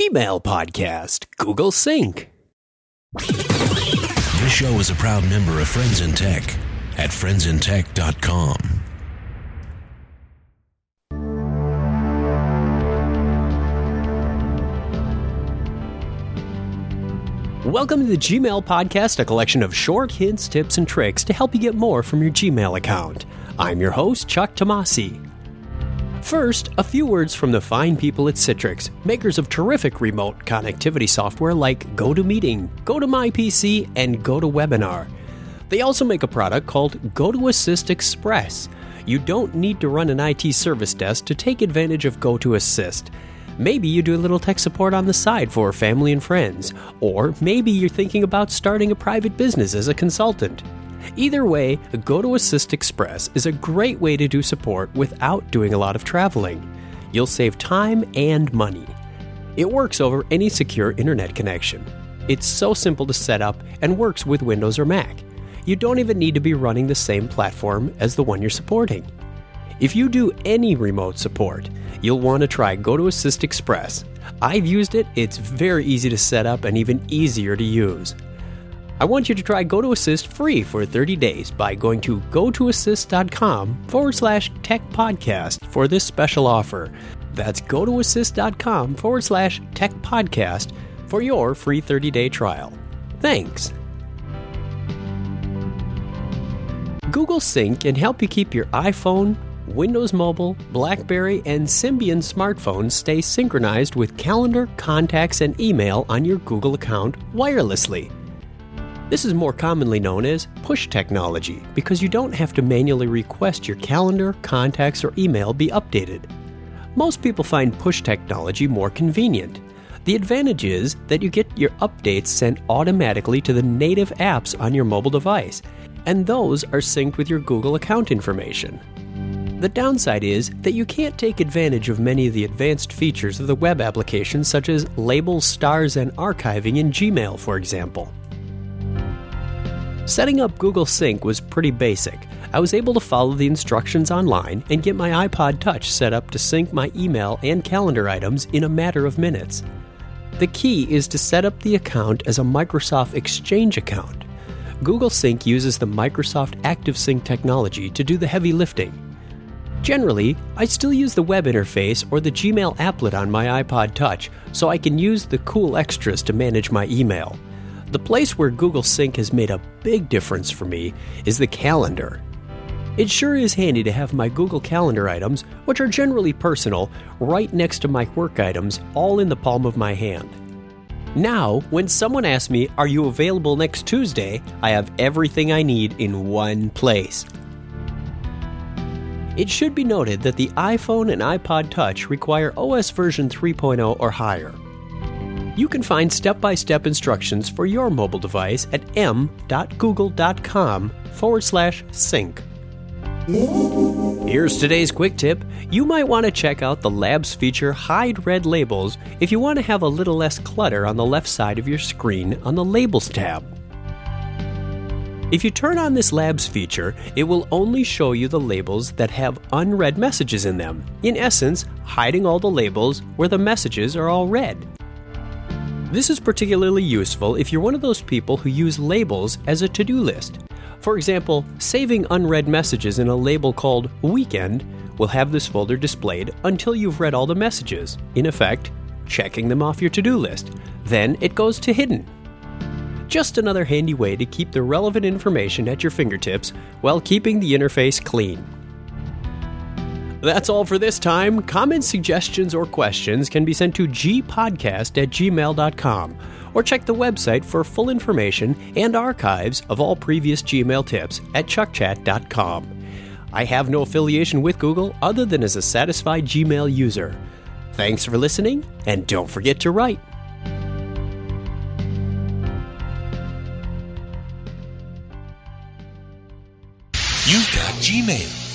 Gmail podcast, Google Sync. This show is a proud member of Friends in Tech at friendsintech.com. Welcome to the Gmail Podcast, a collection of short hints, tips, and tricks to help you get more from your Gmail account. I'm your host, Chuck Tomasi. First, a few words from the fine people at Citrix, makers of terrific remote connectivity software like GoToMeeting, GoToMyPC, and GoToWebinar. They also make a product called GoToAssist Express. You don't need to run an IT service desk to take advantage of GoToAssist. Maybe you do a little tech support on the side for family and friends, or maybe you're thinking about starting a private business as a consultant. Either way, GoToAssist Express is a great way to do support without doing a lot of traveling. You'll save time and money. It works over any secure internet connection. It's so simple to set up and works with Windows or Mac. You don't even need to be running the same platform as the one you're supporting. If you do any remote support, you'll want to try GoToAssist Express. I've used it, it's very easy to set up and even easier to use. I want you to try GoToAssist free for 30 days by going to gotoassist.com forward slash tech podcast for this special offer. That's gotoassist.com forward slash tech podcast for your free 30 day trial. Thanks. Google Sync can help you keep your iPhone, Windows Mobile, Blackberry, and Symbian smartphones stay synchronized with calendar, contacts, and email on your Google account wirelessly. This is more commonly known as push technology because you don't have to manually request your calendar, contacts, or email be updated. Most people find push technology more convenient. The advantage is that you get your updates sent automatically to the native apps on your mobile device, and those are synced with your Google account information. The downside is that you can't take advantage of many of the advanced features of the web applications, such as labels, stars, and archiving in Gmail, for example. Setting up Google Sync was pretty basic. I was able to follow the instructions online and get my iPod Touch set up to sync my email and calendar items in a matter of minutes. The key is to set up the account as a Microsoft Exchange account. Google Sync uses the Microsoft ActiveSync technology to do the heavy lifting. Generally, I still use the web interface or the Gmail applet on my iPod Touch so I can use the cool extras to manage my email. The place where Google Sync has made a big difference for me is the calendar. It sure is handy to have my Google Calendar items, which are generally personal, right next to my work items, all in the palm of my hand. Now, when someone asks me, Are you available next Tuesday? I have everything I need in one place. It should be noted that the iPhone and iPod Touch require OS version 3.0 or higher. You can find step by step instructions for your mobile device at m.google.com forward slash sync. Here's today's quick tip. You might want to check out the Labs feature Hide Read Labels if you want to have a little less clutter on the left side of your screen on the Labels tab. If you turn on this Labs feature, it will only show you the labels that have unread messages in them, in essence, hiding all the labels where the messages are all read. This is particularly useful if you're one of those people who use labels as a to do list. For example, saving unread messages in a label called Weekend will have this folder displayed until you've read all the messages, in effect, checking them off your to do list. Then it goes to Hidden, just another handy way to keep the relevant information at your fingertips while keeping the interface clean. That's all for this time. Comments, suggestions, or questions can be sent to gpodcast at gmail.com or check the website for full information and archives of all previous Gmail tips at chuckchat.com. I have no affiliation with Google other than as a satisfied Gmail user. Thanks for listening, and don't forget to write. You've got Gmail.